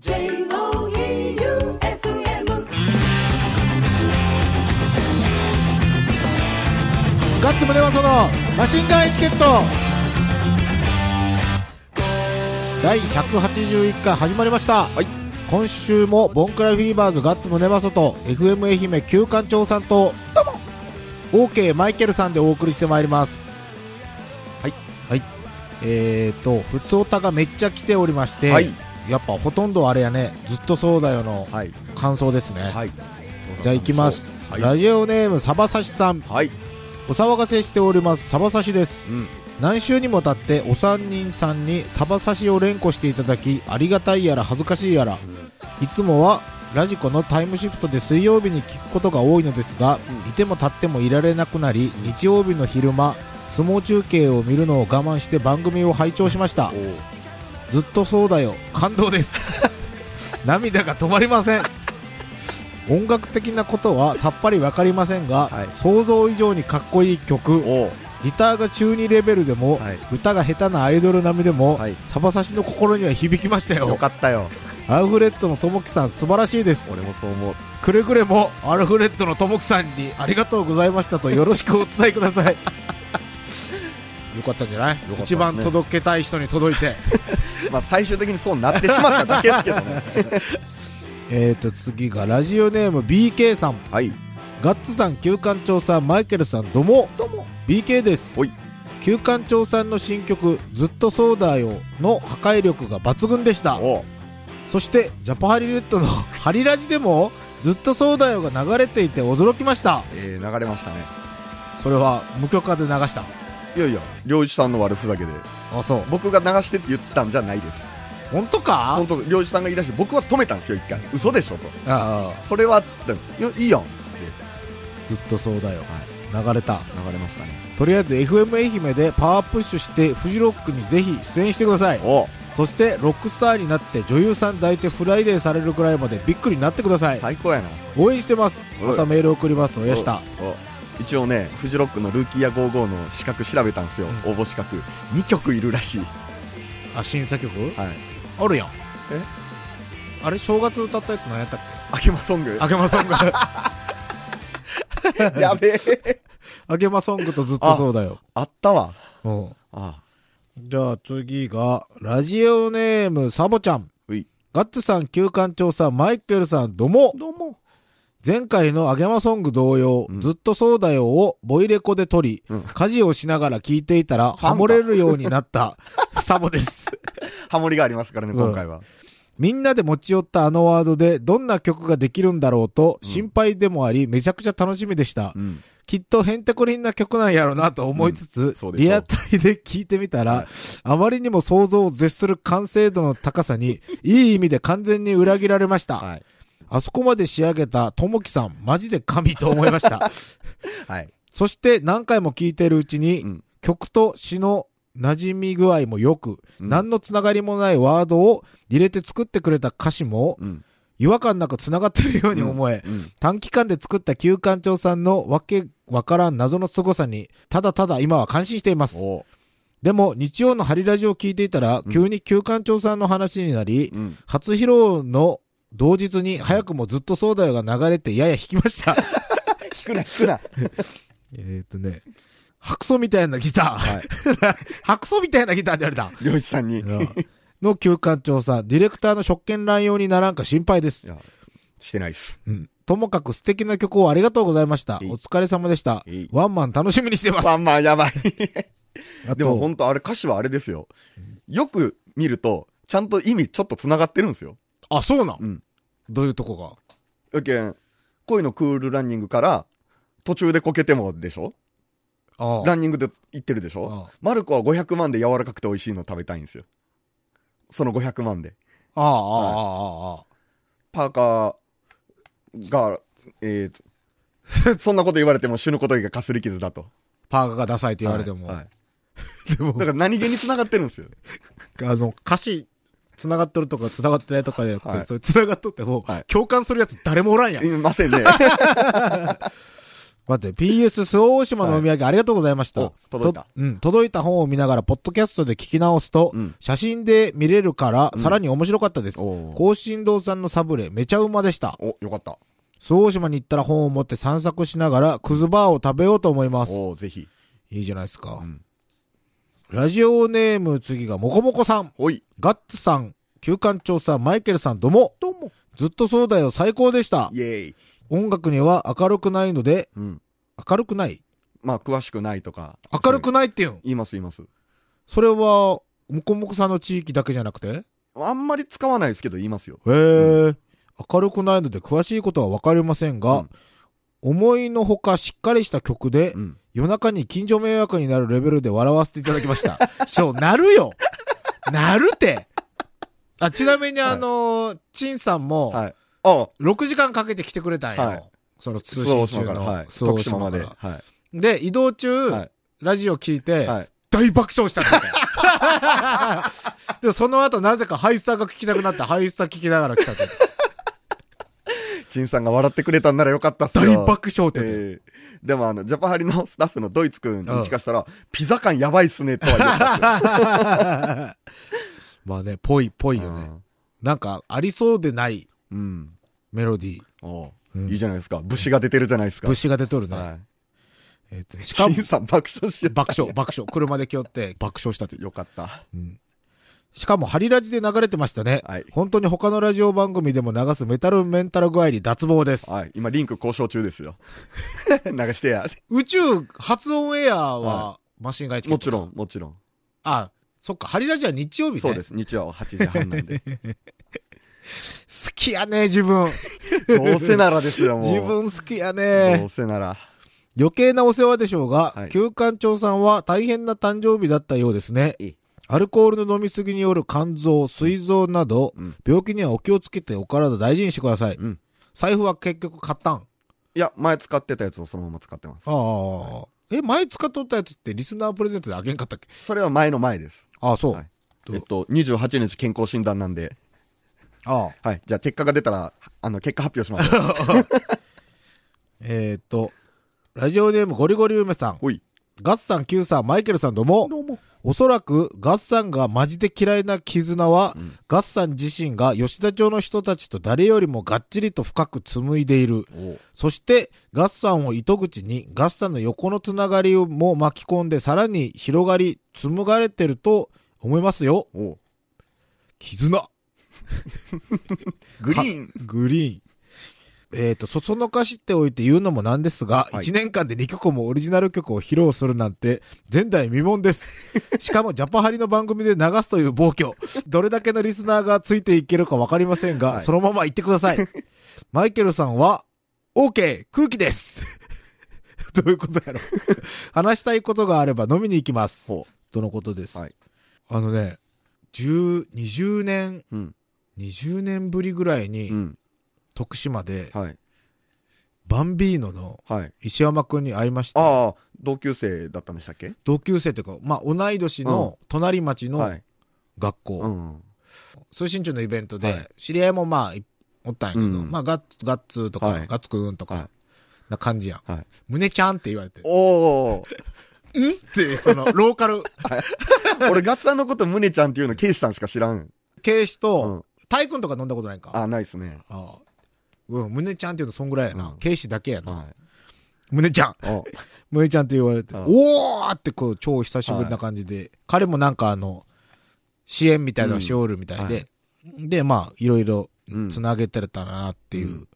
J-O-E-U-F-M ガッツムネマソのマシンガンエチケット。第181回始まりました、はい。今週もボンクラフィーバーズガッツムネマソと FM 愛媛旧館長さんとどうも。OK マイケルさんでお送りしてまいります。はい。はい。えーと普通オタがめっちゃ来ておりまして、はいやっぱほとんどあれやねずっとそうだよのはい。感想ですね、はい。じゃあ行きます、はい。ラジオネームサバサシさん。はい。お騒がせしておりますサバサシです。うん。何週にもたってお三人さんにサバサシを連呼していただきありがたいやら恥ずかしいやら。いつもはラジコのタイムシフトで水曜日に聞くことが多いのですが、いても立ってもいられなくなり日曜日の昼間相撲中継を見るのを我慢して番組を拝聴しましたずっとそうだよ。感動です。涙が止まりません。音楽的なことはさっぱり分かりませんが、はい。想像以上にかっこいい曲。お。ギターが中2レベルでも、はい。歌が下手なアイドル並みでも、はい。サバサシの心には響きましたよ。よかったよ。アルフレッドのともきさん素晴らしいです。俺もそう思う。くれぐれもアルフレッドのともきさんにありがとうございましたとよろしくお伝えください。よかったんじゃない、すね一番届けたい人に届いてまあ最終的にそうなってしまっただけですけどね。えーと次がラジオネーム BK さん。はい。ガッツさん旧館長さんマイケルさんどうも。どうも。BK です。ほい。旧館長さんの新曲「ずっとそうだよ」の破壊力が抜群でした。おそしてジャパハリネットの ハリラジでも「ずっとそうだよ」が流れていて驚きました。えー、流れましたね。それは無許可で流した。いやいや良一さんの悪ふざけであそう。僕が流してって言ったんじゃないです。本当か？本当良一さんが言い出して僕は止めたんですよ一回。嘘でしょと。ああ。それはっつったんですいやいいやんっつって。ずっとそうだよ、流れた。流れましたね。とりあえず FM 愛媛でパワープッシュしてフジロックにぜひ出演してください。お。そしてロックスターになって女優さん抱いてフライデーされるくらいまでビッグになってください。最高やな。応援してます。またメール送ります。おやした。お一応ねフジロックのルーキーアゴーゴーの資格調べたんですよ、応募資格。2曲いるらしい。あ審査曲？はい。あるやん。え？あれ正月歌ったやつ何やったっあけまソング。けあげまソング。やべえ。あげまソングとずっとそうだよ。あったわ。うん。あ。じゃあ次がラジオネームサボちゃん。うい。ガッツさん旧館長さんマイケルさんどうも。どうも前回のあげまソング同様、うん。ずっとそうだよをボイレコで撮り、うん。家事をしながら聞いていたらハモれるようになった サボです。ハモリがありますからね今回は、みんなで持ち寄ったあのワードでどんな曲ができるんだろうと心配でもあり、めちゃくちゃ楽しみでした。うん。きっとへんてこりんな曲なんやろうなと思いつつ、リアタイで聞いてみたら、はい。あまりにも想像を絶する完成度の高さに、いい意味で完全に裏切られました。はいあそこまで仕上げたともきさん、マジで神と思いました。はい。そして何回も聞いているうちに、うん。曲と詩の馴染み具合も良く、うん。何のつながりもないワードを入れて作ってくれた歌詞も、うん。違和感なく繋がってるように思え、うん。短期間で作った旧館長さんのわけわからん謎の凄さに、ただただ今は感心しています。お。でも、日曜のハリラジを聞いていたら、急に旧館長さんの話になり、うん。初披露の同日に早くもずっとそうだよが流れてやや弾きました。弾くな弾くなえっとね、白素みたいなギター。はい 白素みたいなギターって言われた。良一さんにの旧館長さん、ディレクターの職権乱用にならんか心配です。やしてないっすうん。ともかく素敵な曲をありがとうございました。いいお疲れ様でしたいい。ワンマン楽しみにしてます。まあまあやばいあでもと、本当あれ歌詞はあれですよよく見るとちゃんと意味ちょっと繋がってるんですよあ、そうなん、うん。どういうとこが？やけん恋のクールランニングから途中でこけてもでしょ？あランニングで行ってるでしょ？あマルコは500万で柔らかくて美味しいの食べたいんですよ。その500万で。ああ、ああ、ああ、ああ。パーカーがえーとそんなこと言われても死ぬことがかすり傷だと。パーカーがダサいって言われても。はいはい。でも だ、から何気に繋がってるんですよ。あの、歌詞、繋がってるとか繋がってないとかじゃなくて、はいそれ繋がっとっても、はい共感するやつ誰もおらんやん。いませんね 待って、PS 周防大島のお土産ありがとうございました。お届いたとうん、届いた本を見ながら、ポッドキャストで聞き直すと、うん写真で見れるから、うんさらに面白かったです。おー甲信堂さんのサブレ、めちゃうまでした。お、よかった。周防大島に行ったら本を持って散策しながら、クズバーを食べようと思います。おぜひ。いいじゃないですか。うんラジオネーム次がもこもこさん、おい。ガッツさん、旧館長さん、マイケルさん、どうも。どうも。ずっとそうだよ、最高でした。イェーイ。音楽には明るくないので、うん。明るくない？まあ、詳しくないとか。明るくないっていうん言います、言います。それは、もこもこさんの地域だけじゃなくて？あんまり使わないですけど、言いますよ。へえ、明るくないので詳しいことはわかりませんが、うん思いのほかしっかりした曲で、うん。夜中に近所迷惑になるレベルで笑わせていただきました。そう、なるよなるってあ、ちなみにあのー、チンさんも、はい。あ6時間かけて来てくれたんよ。はいその通信中の、はい。徳島まで。はからで、移動中、い。はい。ラジオ聞いて、はい。大爆笑したんだよ。で、その後なぜかハイスターが聞きたくなって、ハイスター聞きながら来たって。陳さんが笑ってくれたんならよかったっすよ。大爆笑って。ええでもあの、ジャパハリの スタッフのドイツくんに聞かしたら、ピザ感やばいっすね、とは言った。まあね、ぽい、ぽいよね。なんか、ありそうでないうん。メロディー。おううんいいじゃないですか。武士が出てるじゃないですか。物資が出とるね。はえっと、しい。かも陳、さん爆笑しよう爆笑、爆笑。車で来よって爆笑したって。よかった。うんしかも、ハリラジで流れてましたね。はい本当に他のラジオ番組でも流すメタルメンタル具合に脱帽です。はい。今、リンク交渉中ですよ。流してや。宇宙発音エアーはは、マシンガンエチケットもちろん、もちろん。あ、そっか、ハリラジは日曜日ね。そうです。日曜8時半なんで。好きやね、自分。どうせならですよ、もう。自分好きやどねう。せなら。余計なお世話でしょうが、はい旧館長さんは大変な誕生日だったようですねいい。アルコールの飲みすぎによる肝臓、膵臓など、うん病気にはお気をつけてお体大事にしてください。うん財布は結局買ったんいや、前使ってたやつをそのまま使ってます。ああ。え、前使っとったやつってリスナープレゼントであげんかったっけ？それは前の前です。ああ、そう。はいえっと、28日健康診断なんで、ああ。はい。じゃあ結果が出たら、あの、結果発表します。えーっと、ラジオネームゴリゴリ梅さん。ほい。ガッサン、キューさん、マイケルさんどうも。どうも。おそらく、ガッサンがマジで嫌いな絆は、うんガッサン自身が吉田町の人たちと誰よりもがっちりと深く紡いでいる。そして、ガッサンを糸口に、ガッサンの横のつながりをも巻き込んで、さらに広がり、紡がれてると思いますよ。絆。グリーン。グリーン。えっ、と、そそのかしておいて言うのもなんですが、はい1年間で2曲もオリジナル曲を披露するなんて、前代未聞です。しかも、ジャパハリの番組で流すという暴挙。どれだけのリスナーがついていけるかわかりませんが、はいそのまま言ってください。マイケルさんは、OK! 空気です どういうことやろ話したいことがあれば飲みに行きます。ほとのことです。はいあのね、10、20年、う。うん。20年ぶりぐらいに、うん。徳島で、はい。バンビーノのはい。石山くんに会いまして、ああ、同級生だったんでしたっけ？同級生というか、まあ、同い年の隣町はのい。学校、うん。通信中のイベントで、はい知り合いもまあ、いおったんやけど、うんまあ、ガッツ、ガッツとか、はいガッツくんとか、はいな感じやん。はい。胸ちゃんって言われて、おお。ん？って、その、ローカル、俺、ガッツさんのこと、ムネちゃんっていうの、ケイシさんしか知らん。警視うとん、タイ君とか飲んだことないんか？あ、ないっすね。ああうん、胸ちゃんって言うとそんぐらいやな。うん警視だけやな。はい。胸ちゃんお 胸ちゃんって言われて、うんおーってこう、超久しぶりな感じで、彼もなんかあの、支援みたいなのしおるみたいで、で、まあ、いろいろうんつなげてたなっていう。うん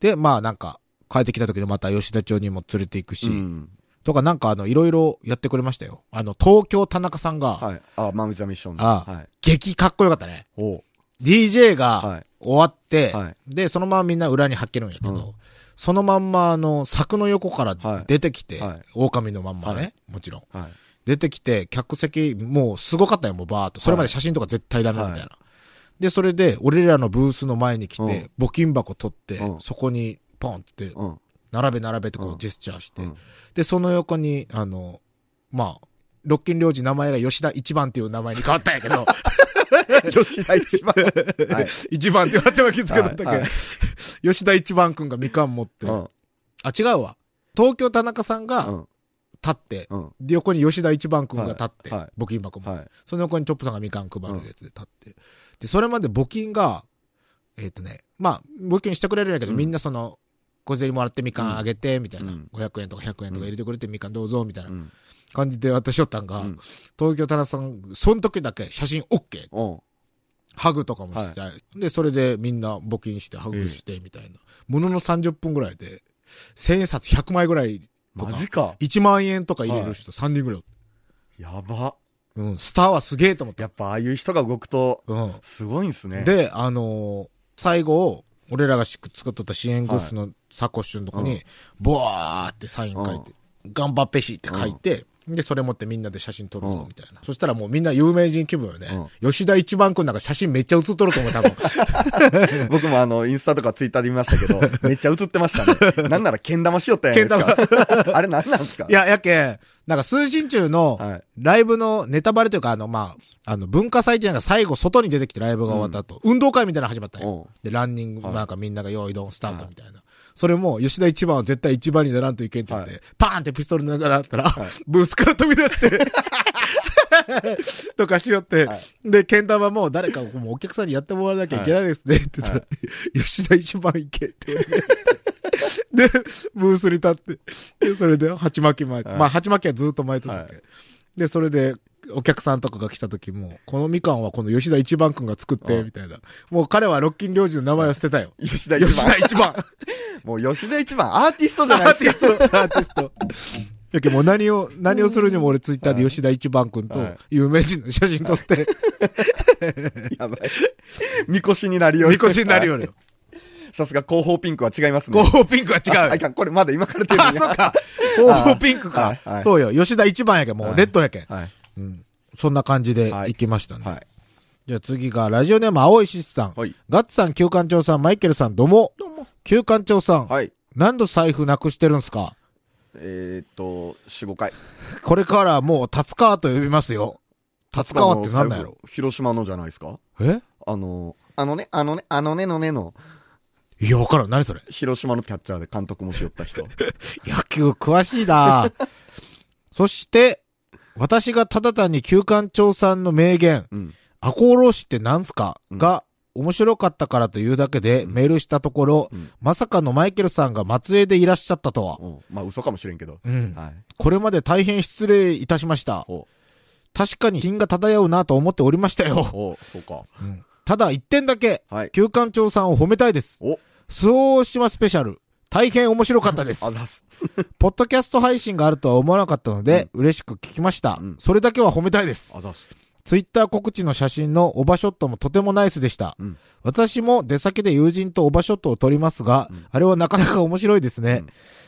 で、まあなんか、帰ってきた時にまた吉田町にも連れて行くし、うん。とかなんかあの、いろいろやってくれましたよ。あの、東京田中さんが、はい。あ、マムザミッションのあはい。激かっこよかったね。DJ がはい。終わって、はい。で、そのままみんな裏に発けるんやけど、うん。そのまんまあの、柵の横からはい。出てきて、はい。狼のまんまね、はい。もちろん。はい。出てきて、客席、もうすごかったよ、もうバーっと。それまで写真とか絶対ダメみたいな。はで、それで、俺らのブースの前に来て、うん。募金箱取って、うん。そこにポンって、うん。並べ並べってこううん。ジェスチャーして、うん。で、その横に、あの、まあ、六金領事名前が吉田一番っていう名前に変わったんやけど、吉田一番。はい。一番っていう八番気づけたんだけど、はいはい 吉田一番くんがみかん持って、うん。あ、違うわ。東京田中さんがうん。立って、うん。で横に吉田一番くんが立って、はいはい募金箱も、はい。その横にチョップさんがみかん配るやつで立って、で、それまで募金が、えっ、とね、まあ、募金してくれるんやけど、うんみんなその、小銭もらってみかんあげて、みたいな、うん500円とか100円とか入れてくれて、みかんどうぞ、みたいなうん。感じで渡しよったんが、うん東京田中さん、その時だけ写真 OK。ハグとかもして、で、それでみんな募金して、ハグして、みたいな。ものの30分ぐらいで、千円札100枚ぐらいとか、マジか。1万円とか入れる人3人ぐらい。やば。うん、スターはすげえと思った。やっぱああいう人が動くと、うん。すごいんすね。、で、あのー最後、俺らがし作っとった支援グッズのサコッシュのとこに、ボワーってサイン書いて、ガンバペシって書いて、で、それ持ってみんなで写真撮るぞ、みたいな。そしたらもうみんな有名人気分よね。吉田一番くんなんか写真めっちゃ写っとると思う、多分。僕もあの、インスタとかツイッターで見ましたけど、めっちゃ映ってましたね。なんなら、けん玉しよったやんですか。あれなんなんですか？いや、やけ、なんか数神中のはいライブのネタバレというか、あの、まあ、あの、文化祭っていうのが最後外に出てきてライブが終わった後、運動会みたいなの始まったよ。う。で、ランニング、はい。なんかみんなが用意ドンスタートみたいな。それも、吉田一番は絶対一番にならんといけんって言って、はパーンってピストルながらあったら、はい。ブースから飛び出して、とかしよって、はい。で、けん玉も誰かもうお客さんにやってもらわなきゃいけないですね、って言ったら、吉田一番行けって。で、ブースに立って、で、それで鉢巻き巻いて、はい。まあ鉢巻きはずっと巻いてたわけ、はいで、それで、お客さんとかが来た時も、このみかんはこの吉田一番くんが作って、うんみたいな。もう彼はロッキン領事の名前を捨てたよ。吉田一吉田番。一番。もう吉田一番、アーティストじゃないアーテですか。ィスト、アーティスト。やけもう何を、何をするにも俺ツイッターで吉田一番くんとはい有名人の写真撮って、やばい。みこしになるようみこしになるよね。さすが広報ピンクは違いますね。広報ピンクは違うよ。あいかんこれまだ今から出るあ、そっか。広報ピンクか。はいはいそうよ。吉田一番やけん、もうレッドやけん。はい。うん。そんな感じではい行きましたね。はい。じゃあ次が、ラジオネーム青いしさん。はい。ガッツさん、旧館長さん、マイケルさん、どうも。どうも。旧館長さん、はい。何度財布なくしてるんすか？えーっと、4、5回。これからはもう、達川と呼びますよ。達川って何なんやろ？広島のじゃないですか？え？あの、あのね、あのね、あのねのねの、いや、わからん。何それ？広島のキャッチャーで監督もしよった人。野球詳しいな そして、私がただ単に旧館長さんの名言、うん。赤穂浪士って何すか、うんが、面白かったからというだけでうんメールしたところ、うんまさかのマイケルさんが松江でいらっしゃったとは。うんまあ嘘かもしれんけど。うん。はい。これまで大変失礼いたしました。ほ確かに品が漂うなと思っておりましたう。よ。そうか。うんただ一点だけ、はい。旧館長さんを褒めたいです。お、周防大島スペシャル。大変面白かったです。ポッドキャスト配信があるとは思わなかったので、嬉しく聞きました、うんそれだけは褒めたいです。ツイッター告知の写真のオバショットもとてもナイスでした。うん私も出先で友人とオバショットを撮りますが、うんあれはなかなか面白いですね。うん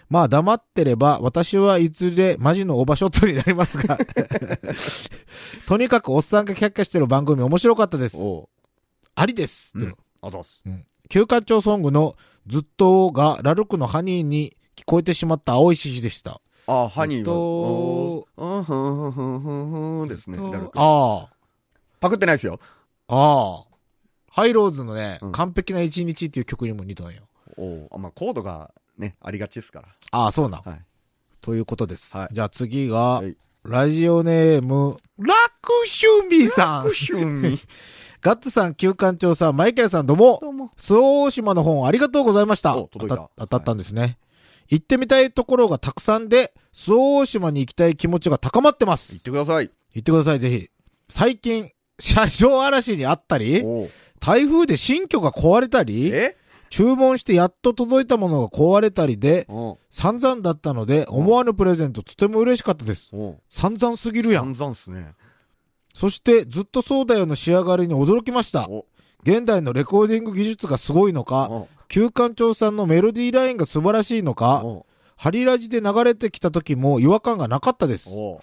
まあ黙ってれば私はいずれマジのオバショットになりますが。とにかくおっさんがキャッキャしてる番組面白かったです。おありです。うん。あざす。休館長ソングのずっとがラルクのハニーに聞こえてしまった青い獅子でした。あ、ハニーずっとは。うん、ふんふんふんふんですね。ああ。パクってないですよ。ああ。ハイローズのね、うん完璧な一日っていう曲にも似とんよ。おあまあコードがね、ありがちですから。ああ、そうなん。はい。ということです。はいじゃあ次が、はいラジオネーム、ラクシュミさん。シュンミ。ガッツさん、旧館長さん、マイケルさん、どうも。どうも。周防大島の本ありがとうございました。お届いた当た当たったんですね。行ってみたいところがたくさんで、周防大島に行きたい気持ちが高まってま言っす。てください。行ってください、ぜひ。最近、車上嵐にあったり、台風で新居が壊れたり、え？注文してやっと届いたものが壊れたりで、散々だったので、思わぬプレゼントとても嬉しかったです。散々すぎるやん。散々っすね。そして、ずっとそうだよの仕上がりに驚きました。お現代のレコーディング技術がすごいのか、お旧館長さんのメロディーラインが素晴らしいのか、おハリラジで流れてきた時も違和感がなかったです。お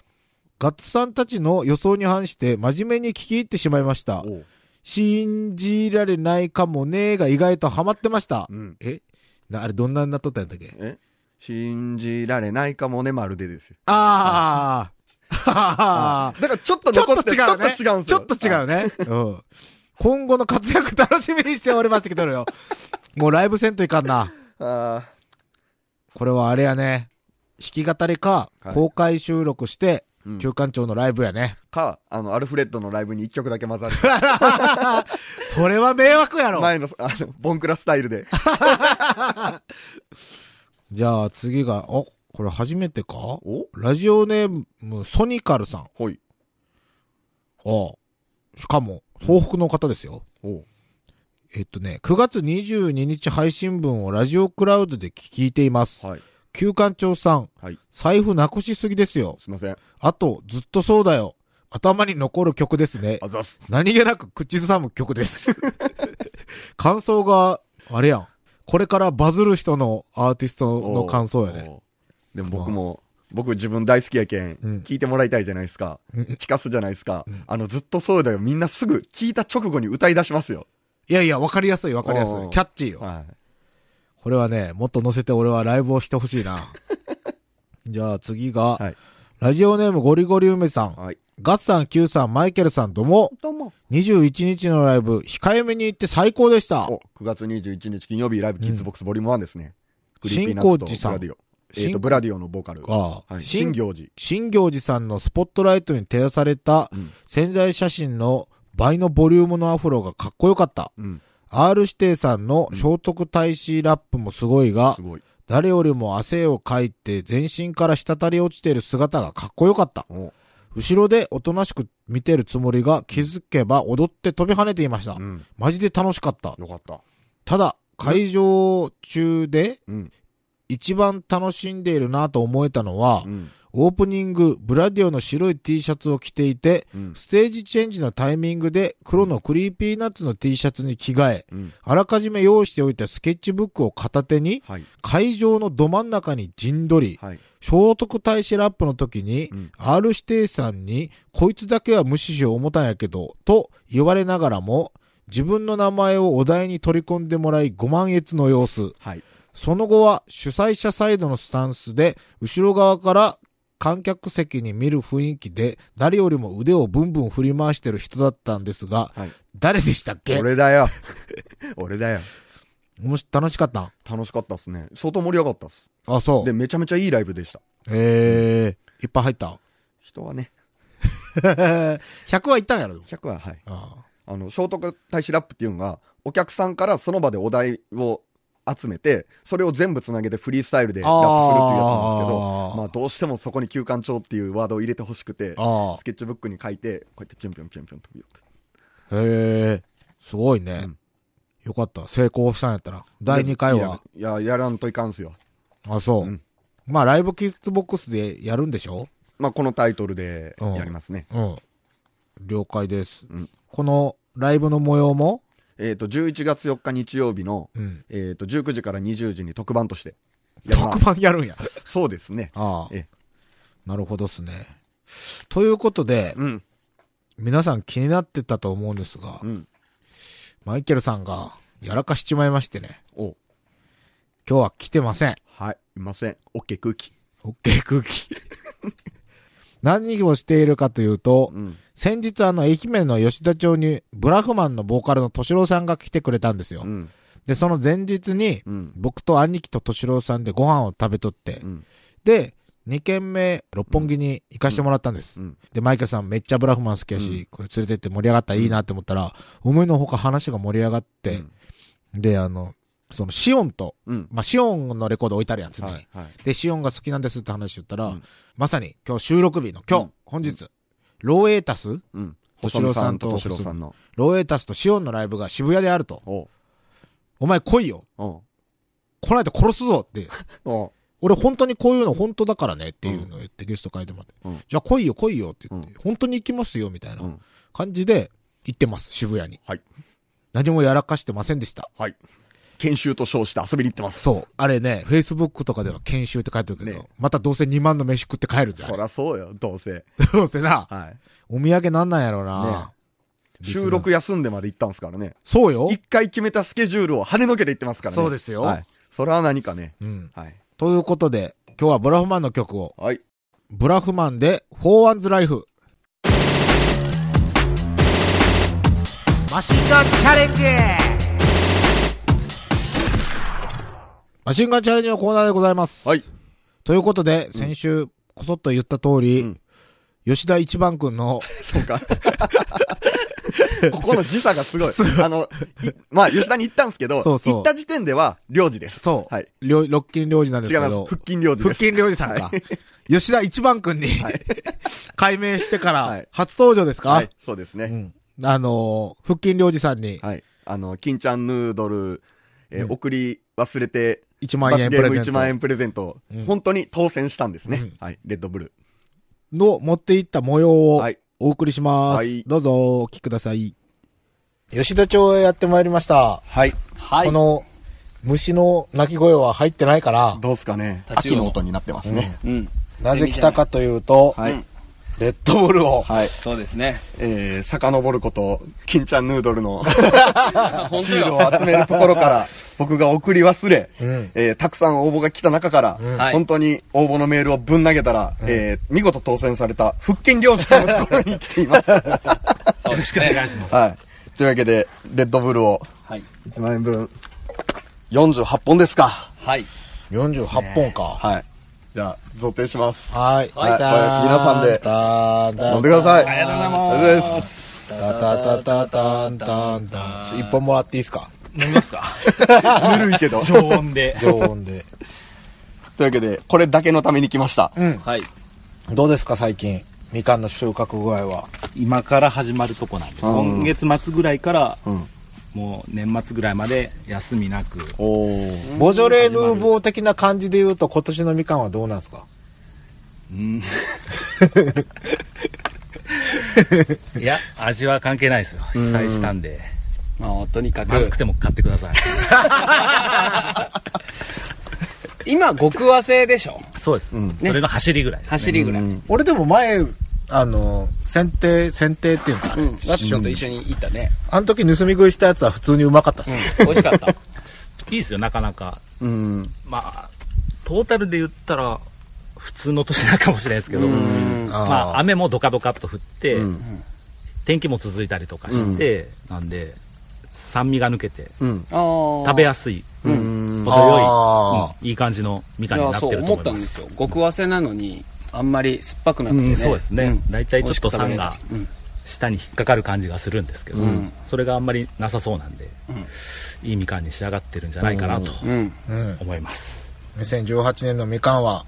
ガッツさんたちの予想に反して真面目に聞き入ってしまいました。お信じられないかもねーが意外とハマってました。うん。え？なあれどんなになっとったんだっけ？え？信じられないかもね、まるでですよ。ああ。だからちょっとちょっ残ってと違うね。ちょっと違うん。ちょっと違うね。うん。今後の活躍楽しみにしておりますけどよ。もうライブせんといかんな。あこれはあれやね。き語りか、はい公開収録して、うん旧館長のライブやね。か、あの、アルフレッドのライブに一曲だけ混ざる。それは迷惑やろ前の、あの、ボンクラスタイルで。じゃあ次が、お、これ初めてか？お？ラジオネーム、ソニカルさん。ほい。あしかも、東北の方ですよ。おえっとね、9月22日配信分をラジオクラウドで聞いています。はい。旧館長さん、はい。財布なくしすぎですよ。すいません。あと、ずっとそうだよ。頭に残る曲ですね。あざっす。何気なく口ずさむ曲です。感想が、あれやん。これからバズる人のアーティストの感想やね。おう。でも僕も、僕自分大好きやけん、うん聞いてもらいたいじゃないですか。うん聞かすじゃないですか。んあの、ずっとそうだよ。みんなすぐ聞いた直後に歌い出しますよ。いやいや、わかりやすいわかりやすい。キャッチーよ。はこれはね、もっと載せて俺はライブをしてほしいな。じゃあ次が、はいラジオネームゴリゴリ梅さん。い。はい。ガッさん、キューさん、マイケルさん、どうも。どうも。21日のライブ、控えめに行って最高でした。お、9月21日金曜日ライブキッズボックスボリューム1ですね。新ッツと光寺さん。えっ、新と、ブラディオのボーカル。ああはい。新新行寺。新行寺さんのスポットライトに照らされたうん。潜在写真の倍のボリュームのアフロがかっこよかった。うん。R 指定さんの聖徳太子ラップもすごいが、すごい。誰よりも汗をかいて全身から滴り落ちている姿がかっこよかった。お後ろでおとなしく見てるつもりが気づけば踊って飛び跳ねていました。うん。マジで楽しかった。よかった。ただ、会場中でうん。一番楽しんでいるなと思えたのは、うん。オープニング、ブラディオの白い T シャツを着ていて、うん。ステージチェンジのタイミングで黒のクリーピーナッツの T シャツに着替え、うん。あらかじめ用意しておいたスケッチブックを片手に、はい。会場のど真ん中に陣取り、はい。聖徳太子ラップの時に、うん R 指定さんに、こいつだけは無視しよう思ったんやけど、と言われながらも、自分の名前をお題に取り込んでもらいご満悦の様子。はい。その後は主催者サイドのスタンスで、後ろ側から観客席に見る雰囲気で、誰よりも腕をブンブン振り回してる人だったんですが、はい。誰でしたっけ？俺だよ。俺だよ。もし楽しかった？ん楽しかったっすね。相当盛り上がったっす。あ、そうで、。めちゃめちゃいいライブでした。えー、いっぱい入った？人はね、100はいったんやろ？100は、はい。ああの、聖徳太子ラップっていうのが、お客さんからその場でお題を集めて、それを全部つなげてフリースタイルでラップするっていうやつなんですけど、まあどうしてもそこに休館長っていうワードを入れてほしくて、あスケッチブックに書いて、こうやってぴょんぴょんぴょんぴょん飛び寄って。へえ、すごいね。うんよかった。成功したんやったら。第2回は。いや、いややらんといかんすよ。あ、そう。うんまあ、ライブキッズボックスでやるんでしょ？まあこのタイトルでやりますね。うん。了解です。うんこのライブの模様も？えっ、と、11月4日日曜日の、うん。えっ、と、19時から20時に特番として。特番やるんや。そうですね。ああええ。なるほどっすね。ということで、うん。皆さん気になってたと思うんですがう、ん。マイケルさんがやらかしちまいましてね。お今日は来てません。はい。いません。オッケー空気。オッケー空気。何をしているかというと、うん。先日あの、愛媛の吉田町に、ブラフマンのボーカルの敏郎さんが来てくれたんですよ。うん。で、その前日に、うん。僕と兄貴と敏郎さんでご飯を食べとってう、ん。で、2軒目、六本木に行かしてもらったんです。うん。で、マイケルさんめっちゃブラフマン好きやし、これ連れてって盛り上がったらいいなって思ったら、思いのほか話が盛り上がって、で、あの、そのシオンと、うん。まあ、シオンのレコード置いてあるやん、常に。はい。はい。で、シオンが好きなんですって話言ったら、うんまさに今日収録日の今日、うん本日、ローエータス？うん。敏郎さんと敏郎さんの。ローエータスとシオンのライブが渋谷であると。おう。お前来いよ。来ないと殺すぞって。俺本当にこういうの本当だからねっていうのを言ってゲスト書いてもらって。うんじゃあ来いよ来いよって言って、う本当に行きますよみたいなうん。感じで行ってます、渋谷に。はい。何もやらかしてませんでした。はい。研修と称して遊びに行ってます。そう。あれね、Facebook とかでは研修って書いてるけど、ねまたどうせ2万の飯食って帰るじゃん。そらそうよ、どうせ。どうせな、はい。お土産なんなんやろうな。収録休んでまで行ったんすからね。そうよ一。回決めたスケジュールを跳ねのけて行ってますからね。そうですよはい。それは何かね。うん。はい。ということで、今日はブラフマンの曲を、はい。ブラフマンで、フォーワンズライフ。マシンガンチャレンジマシンガンチャレンジのコーナーでございます。はい。ということで、先週、こそっと言った通り、うん吉田一番くんの、そうか。ここの時差がすごい。あの、いまあ、吉田に行ったんですけど、そうそう行った時点では、領事です。そう、はい。領六金領事なんです。けど、腹筋領事です。腹筋領事さんか。吉田一番くんに、はい。解明してからはい、初登場ですか、はい。そうですね。うん。あのー、腹筋領事さんに、はい。あの、金ちゃんヌードル、えーうん送り忘れて、1万円罰ゲーム1プレゼント万円プレゼント、うん本当に当選したんですね。うんはい。レッドブル。の持っていった模様をはい。お送りします。はいどうぞお聞きください。吉田町へやってまいりました。はい。はい。この虫の鳴き声は入ってないから、どうすかね。秋の音になってますね。うん。なぜ来たかというと、はい。うんレッドブルを、はい。そうですね。えー、遡ること、金ちゃんヌードルの 本シールを集めるところから、僕が送り忘れ、うんえーたくさん応募が来た中から、うんはい本当に応募のメールをぶん投げたら、えー見事当選された腹筋領事さんのところに来ています。はよろしくお願いします。い。というわけで、レッドブルをはい。1万円分、48本ですか。はい。48本か。はい。じゃあ、贈呈します。はい。はい皆さんで飲んでください。ありがとうございますありがとうございます。たたたたたんたんたん。ちょ一本もらっていいですか？飲みますか？ぬるいけど。常温で。常温で。というわけで、これだけのために来ました。うん。はい。どうですか最近？みかんの収穫具合は。今から始まるとこなんで、うん今月末ぐらいから、うん。もう年末ぐらいまで休みなく、おー。ボジョレ・ヌーボー的な感じで言うと今年のみかんはどうなんですか？うん。いや、味は関係ないですよ。被災したんで、まあ、とにかくまずく、ても買ってください。今、極和製でしょ？そうです。うんそれの走りぐらいです、ね。走りぐらい。うん俺でも前、あの、剪定、剪定っていうのかねうん。ラッションと一緒に行ったね。あの時盗み食いしたやつは普通にうまかったっすうんね。。美味しかった。いいですよ、なかなか。うん。まあ、トータルで言ったら、普通の年なのかもしれないですけど、まあ、雨もドカドカっと降って、うん天気も続いたりとかして、なんで、酸味が抜けて、うん。食べやすい、うん。程よい、あうんいい感じのみかんになってると思います。たんですよ。極和製なのに、あんまり酸っぱくなくてね。うんそうですねん大体ちょっと酸が美味しく食べれたうん舌に引っかかる感じがするんですけど、うんそれがあんまりなさそうなんで、いいみかんに仕上がってるんじゃないかなと。思います。2018年のみかんは、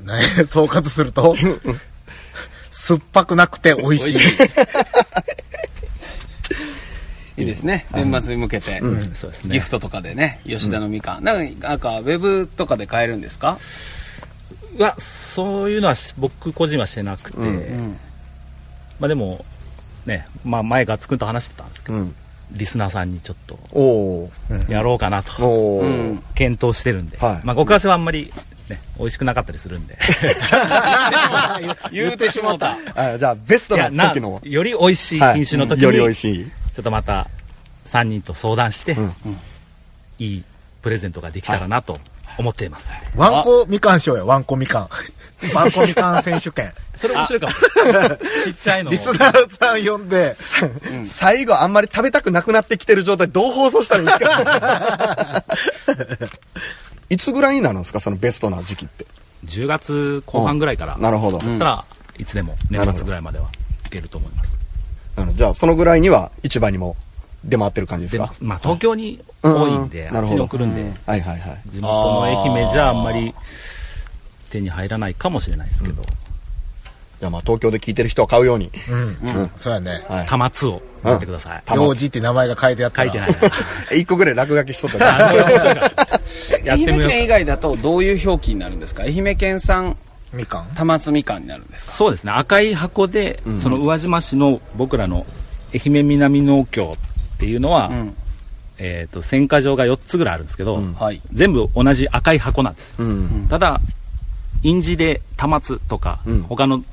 ね、総括すると、酸っぱくなくて美味しい。いいですね。年末に向けて。ギフトとかでね、吉田のみかん。なんか、なんかウェブとかで買えるんですか？はそういうのはし僕個人はしてなくて、うん。まあでもね、まあ、前ガッツくんと話してたんですけど、うん。リスナーさんにちょっと。やろうかなと。うん。検討してるんで、はいまあ極厚はあんまりね美味しくなかったりするんで言うてしもうた。あじゃあ、ベストなな時の。より美味しいはい品種の時に、より美味しい。ちょっとまた3人と相談して、うんいいプレゼントができたらなと思っています。ワンコみかんしようよ、ワンコみかん。ワンコみかん選手権。それ面白いかも。ちっちゃいのを。リスナーさん呼んで、最後あんまり食べたくなくなってきてる状態どう放送したらいいですか？いつぐらいになるんですか？そのベストな時期って。10月後半ぐらいから。なるほど。だったらいつでも年末ぐらいまではいけると思います。なるほど。じゃあ、そのぐらいには市場にも出回ってる感じですか？でまあ東京に多いんで、あっちに送るんで、はいはいはい。地元の愛媛じゃあんまり手に入らないかもしれないですけど、じゃあまあ東京で聞いてる人は買うように。うん。うん。そうやね。はい。玉津を買ってください、幼児って名前が書いてあったら。書いてない。な 一個ぐらい落書きしとった。ら。愛てみよう。媛県以外だとどういう表記になるんですか？愛媛県産みかん？玉津みかんになるんですか？そうですね。赤い箱で、その宇和島市の僕らの愛媛南農協っていうのは、うん。えっ、と選果場が4つぐらいあるんですけど、うん。はい。全部同じ赤い箱なんですよ、うん。ただ印字で玉津とか、うん。他の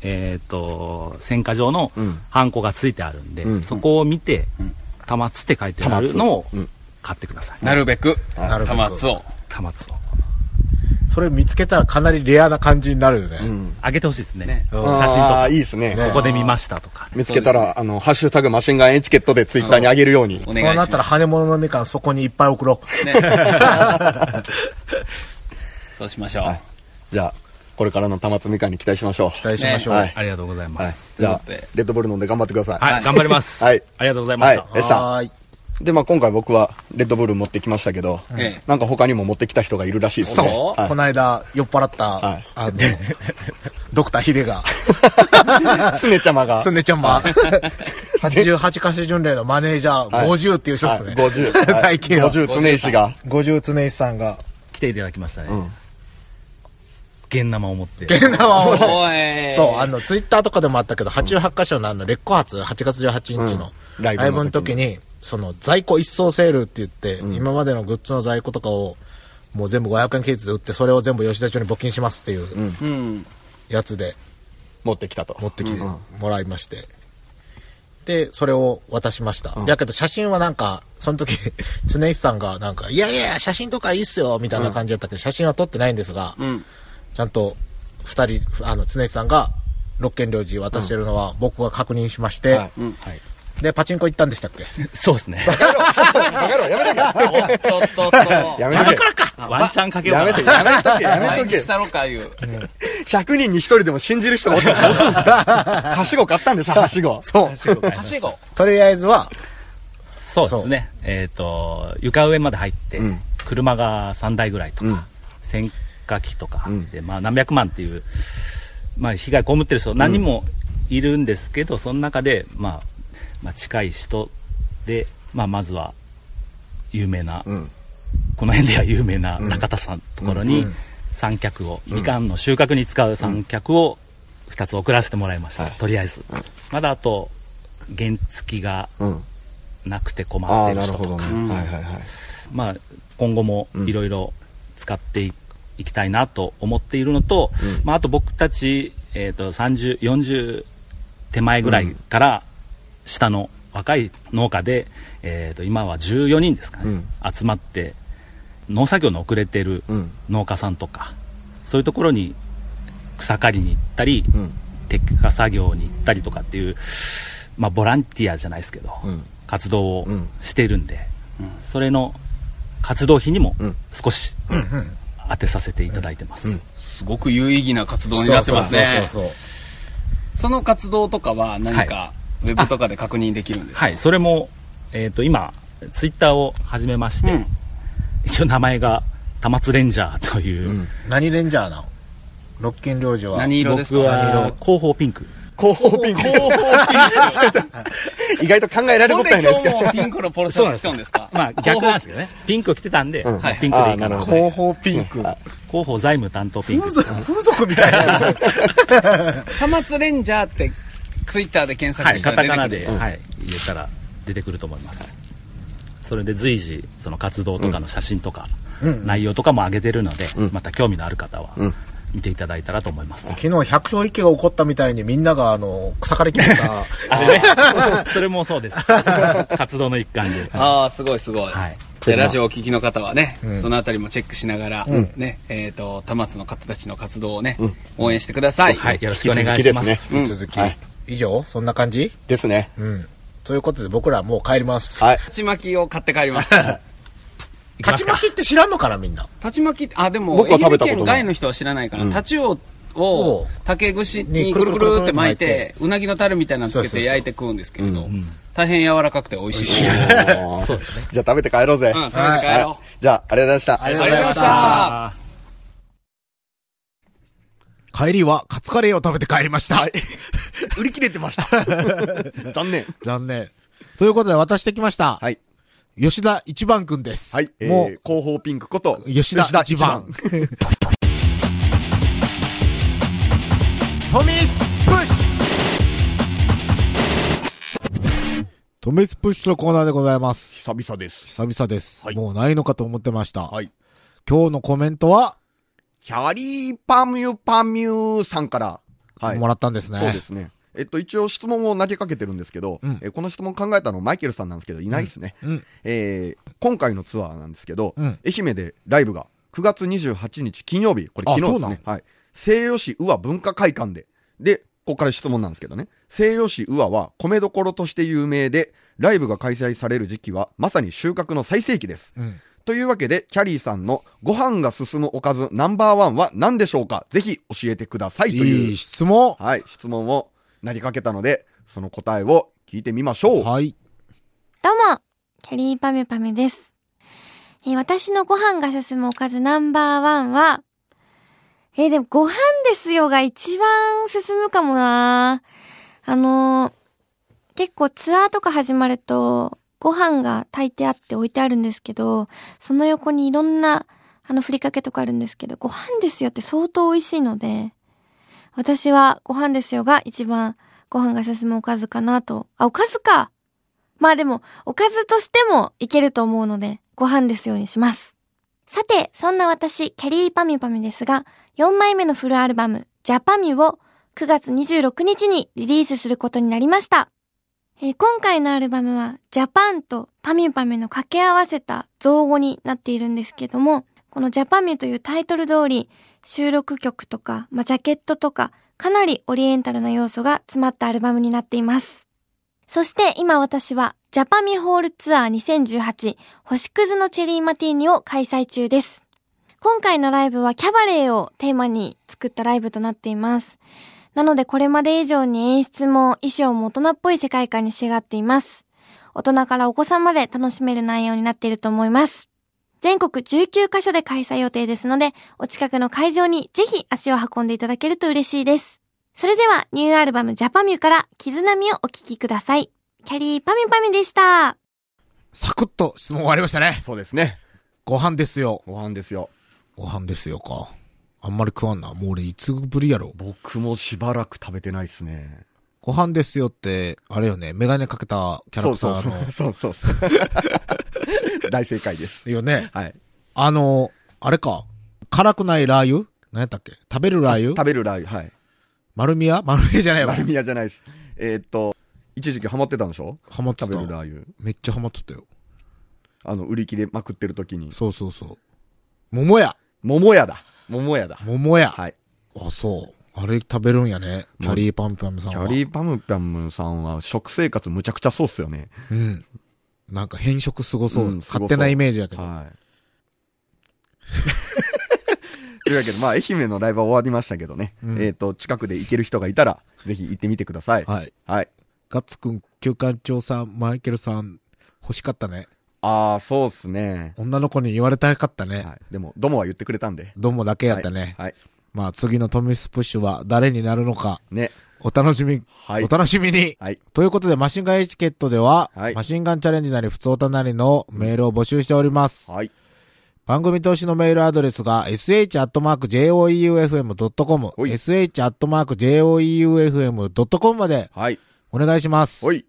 えっ、と選果場のうん。ハンコがついてあるんで、うん。そこを見て、うん。玉津って書いてあるのをうん。買ってください、なるべく、なるべく。玉津を。玉津をそれ見つけたらかなりレアな感じになるよね。うん。あげてほしいですねねうん写真とあかあ、いいですね。ねここで見ましたとか、見つけたら、あの、ハッシュタグマシンガンエチケットでツイッターにあげるように。お願いします。そうなったら、羽物のみかんそこにいっぱい送ろう。ね。そうしましょう。はいじゃあ、これからの玉津みかんに期待しましょう。期待しましょう。はいありがとうございまはいす。。じゃあレッドブル飲んで頑張ってください。はい、頑張ります。はいありがとうございました。はいでしたは。で、まあ今回僕はレッドブル持ってきましたけど、ええなんか他にも持ってきた人がいるらしいですね。そうはいこの間、酔っ払った、はいあの、ドクターヒデが、すねちゃまが。すねちゃんま、88カ所巡礼のマネージャーはい50っていう人ですね。はい50。最近は。50常石が。50常石さんが、来ていただきましたね。ん現生を持って。ゲンナマを、おい。そう、あの、ツイッターとかでもあったけど、88カ所のあの、劣化発、8月18日のうんライブの時にライブの時に、その、在庫一掃セールって言って、今までのグッズの在庫とかを、もう全部500円ケースで売って、それを全部吉田町に募金しますっていううん。やつで持ってきたと。持ってきてもらいまして。で、それを渡しました。だけど写真はなんか、その時、常石さんがなんか、いやいや、写真とかいいっすよ、みたいな感じだったけど、写真は撮ってないんですが、うん。ちゃんと二人、あの、常石さんが六軒領事渡してるのは僕が確認しまして、はいはい。で、パチンコ行ったんでしたっけ？そうですね。バカ野郎やめとけおっとっとっと。やめとけワンチャンかけようかやめとけやめとけやめ前とけにしたろか、いう。100人に1人でも信じる人がおったらどうするんですかはしご買ったんでしょはしご。そう。はしご。とりあえずは、そうですね。えっ、と、床上まで入って、うん車が3台ぐらいとか、うん洗火機とか、うんで、まあ何百万っていう、まあ被害被ってる人何人もいるんですけど、その中で、まあ、まあ近い人で、まあまずは、有名な、うん。この辺では有名な中田さんのところにうん。三脚を、みかんの収穫に使う三脚を2つ送らせてもらいました、はい。とりあえず、まだあと原付がうん。なくて困ってる人とか、ね。はいはいはい。まあ、今後もいろいろ使っていいきたいなと思っているのと、うん。まあ、あと僕たち、えー、と30、40手前ぐらいから下の若い農家で、えー、と今は14人ですかね、うん集まって農作業の遅れてるうん。農家さんとか、そういうところに草刈りに行ったり、うん。摘果作業に行ったりとかっていう、まあ、ボランティアじゃないですけど、うん。活動をうんしているんで、それの活動費にもうん少し当てさせていただいてます。うんすごく有意義な活動になってますね。そうそうそうそう。その活動とかは何か、ウェブとかで確認できるんですか？はい、それも、えっ、と、今、ツイッターを始めまして、うん一応名前が、玉津レンジャーという、うん。何レンジャーなの？六軒領事は。何色です僕かは広報ピンク。広報ピンク。広報ピンク。意外と考えられほんでとったんやないですか。今日もピンクのポロシャツ着たんですか？まあ逆なんですけどね。ピンクを着てたんで、うんまあピンクでいいかな広報ピンク。広報財務担当ピンク。風俗、風俗みたいな。玉津レンジャーってツイッターで検はい、索したカタら出てくる。カナで、はい、入れたら出てくると思います。それで随時、その活動とかの写真とか、うん内容とかも上げてるので、うんまた興味のある方はうん、見ていただいたらと思います。昨日百姓一揆が起こったみたいにみんながあの、草刈り機した。あのね、それもそうです。活動の一環で。ああ、すごいすごい。はい。でラジオをお聞きの方はね、んそのあたりもチェックしながら、んね、えっ、と、田松の方たちの活動をね、うん応援してください。はい、よろしくお願いしま。引き続きですすうん続きはい。以上そんな感じ？ですね。うん。ということで僕らもう帰ります。はい。勝ち巻きを買って帰ります。勝ち巻きって知らんのかなみんな。立ち巻きって、あ、でも、僕は食べたことない愛媛県外の人は知らないから、うんタチウオおをう竹串ににぐるぐるって巻いてて、うなぎのタレみたいなのつけて焼いて食うんですけれどうん、大変柔らかくて美味しい。そうですね。じゃあ食べて帰ろうぜ。うん、食べて帰はろい。じゃあ、ありがとうございました。ありがとうございました。あ帰りはカツカレーを食べて帰りました。はい。売り切れてました。残念。残念。ということで渡してきました。はい。吉田一番くんです。はい。えーもう、広報ピンクこと、吉田一番。トミスプッシュトミスプッシュのコーナーでございます。久々です。久々です。はいもうないのかと思ってました。はい。今日のコメントは、キャリーパミュパミュさんから、はい。もらったんですね。そうですね。えっと、一応質問を投げかけてるんですけど、うんえーこの質問考えたのマイケルさんなんですけど、いないですね。うん。えー今回のツアーなんですけど、うん愛媛でライブが9月28日金曜日、これあ昨日ですね。はい。西予市宇和文化会館で。で、ここから質問なんですけどね。西予市宇和は米どころとして有名で、ライブが開催される時期はまさに収穫の最盛期です。うん。というわけで、キャリーさんのご飯が進むおかずナンバーワンは何でしょうか？ぜひ教えてくださいという、いい質問。はい、質問をなりかけたので、その答えを聞いてみましょう。はい。どうも、キャリーパミュパミュです。えー私のご飯が進むおかずナンバーワンは、えーでもご飯ですよが一番進むかもなあのー結構ツアーとか始まると、ご飯が炊いてあって置いてあるんですけど、その横にいろんな、あの、ふりかけとかあるんですけど、ご飯ですよって相当美味しいので、私はご飯ですよが一番ご飯が進むおかずかなと。あ、おかずかまあでも、おかずとしてもいけると思うので、ご飯ですようにします。さて、そんな私、キャリーパミュパミュですが、4枚目のフルアルバム、ジャパミュを9月26日にリリースすることになりました。えー今回のアルバムは、ジャパンとパミュパミュの掛け合わせた造語になっているんですけども、このジャパミュというタイトル通り、収録曲とか、まあ、ジャケットとか、かなりオリエンタルな要素が詰まったアルバムになっています。そして今私はジャパミホールツアー2018星屑のチェリーマティーニを開催中です。今回のライブはキャバレーをテーマに作ったライブとなっています。なのでこれまで以上に演出も衣装も大人っぽい世界観に仕上がっています。大人からお子さんまで楽しめる内容になっていると思います。全国19カ所で開催予定ですので、お近くの会場にぜひ足を運んでいただけると嬉しいです。それでは、ニューアルバムジャパミュから、絆みをお聴きください。キャリーパミュパミュでした。サクッと質問終わりましたね。そうですね。ご飯ですよ。ご飯ですよ。ご飯ですよか。あんまり食わんな。もう俺いつぶりやろ。僕もしばらく食べてないですね。ご飯ですよって、あれよね、メガネかけたキャラクターの。そうそうそう。そうそうそう。大正解です。よね。はい。あの、あれか。辛くないラー油？何やったっけ？食べるラー油？食べるラー油、はい。丸宮？丸宮じゃないわ丸。宮じゃないです。えーっと、一時期ハマってたんでしょ？ハマってた食べるラー油。めっちゃハマっとったよ。あの、売り切れまくってる時に。そうそうそう。桃屋桃屋だ。桃屋だ。桃屋、はい。あ、そう。あれ食べるんやね。キャリーパンパンさんは。キャリーパムパムさんは食生活むちゃくちゃそうっすよね。うん。なんか変色すごそう。うんすごそう勝手なイメージやけど。はい。というわけで、まあ、愛媛のライブは終わりましたけどね。うんえっ、と、近くで行ける人がいたら、ぜひ行ってみてください。はい。はい。ガッツくん、旧館長さん、マイケルさん、欲しかったね。ああ、そうっすね。女の子に言われたかったね。はい。でも、どもは言ってくれたんで。どうもだけやったね。はい。はい。まあ次のトミスプッシュは誰になるのか、ね。お楽しみ、はいお楽しみに。はい。ということで、マシンガンエチケットでは、はいマシンガンチャレンジなり、普通たなりのメールを募集しております。はい。番組投資のメールアドレスが、sh.joeufm.com、sh.joeufm.com まではい。お願いします。おい。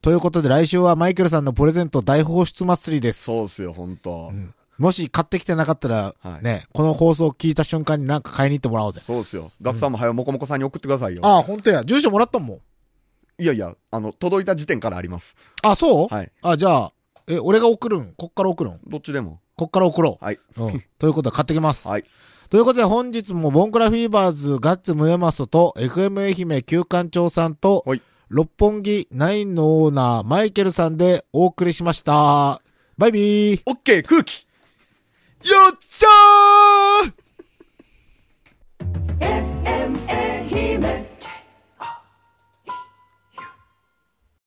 ということで、来週はマイケルさんのプレゼント大放出祭りです。そうっすよ、ほんと。んもし買ってきてなかったら、はいね、この放送を聞いた瞬間になんか買いに行ってもらおうぜ。そうっすよ。ガッツさんも早よもこもこさんに送ってくださいよ。ああ、本当や。住所もらったもん。いやいや、あの、届いた時点からあります。あ、そう？はい。あ、じゃあ、え、俺が送るん？こっから送るん？どっちでも。こっから送ろう。はい。うん。ということで買ってきます。はい。ということで本日もボンクラフィーバーズガッツムエマソと FM 愛媛旧館長さんとはい六本木ナインのオーナー、マイケルさんでお送りしました。バイビー。オッケー空気。よっしゃー！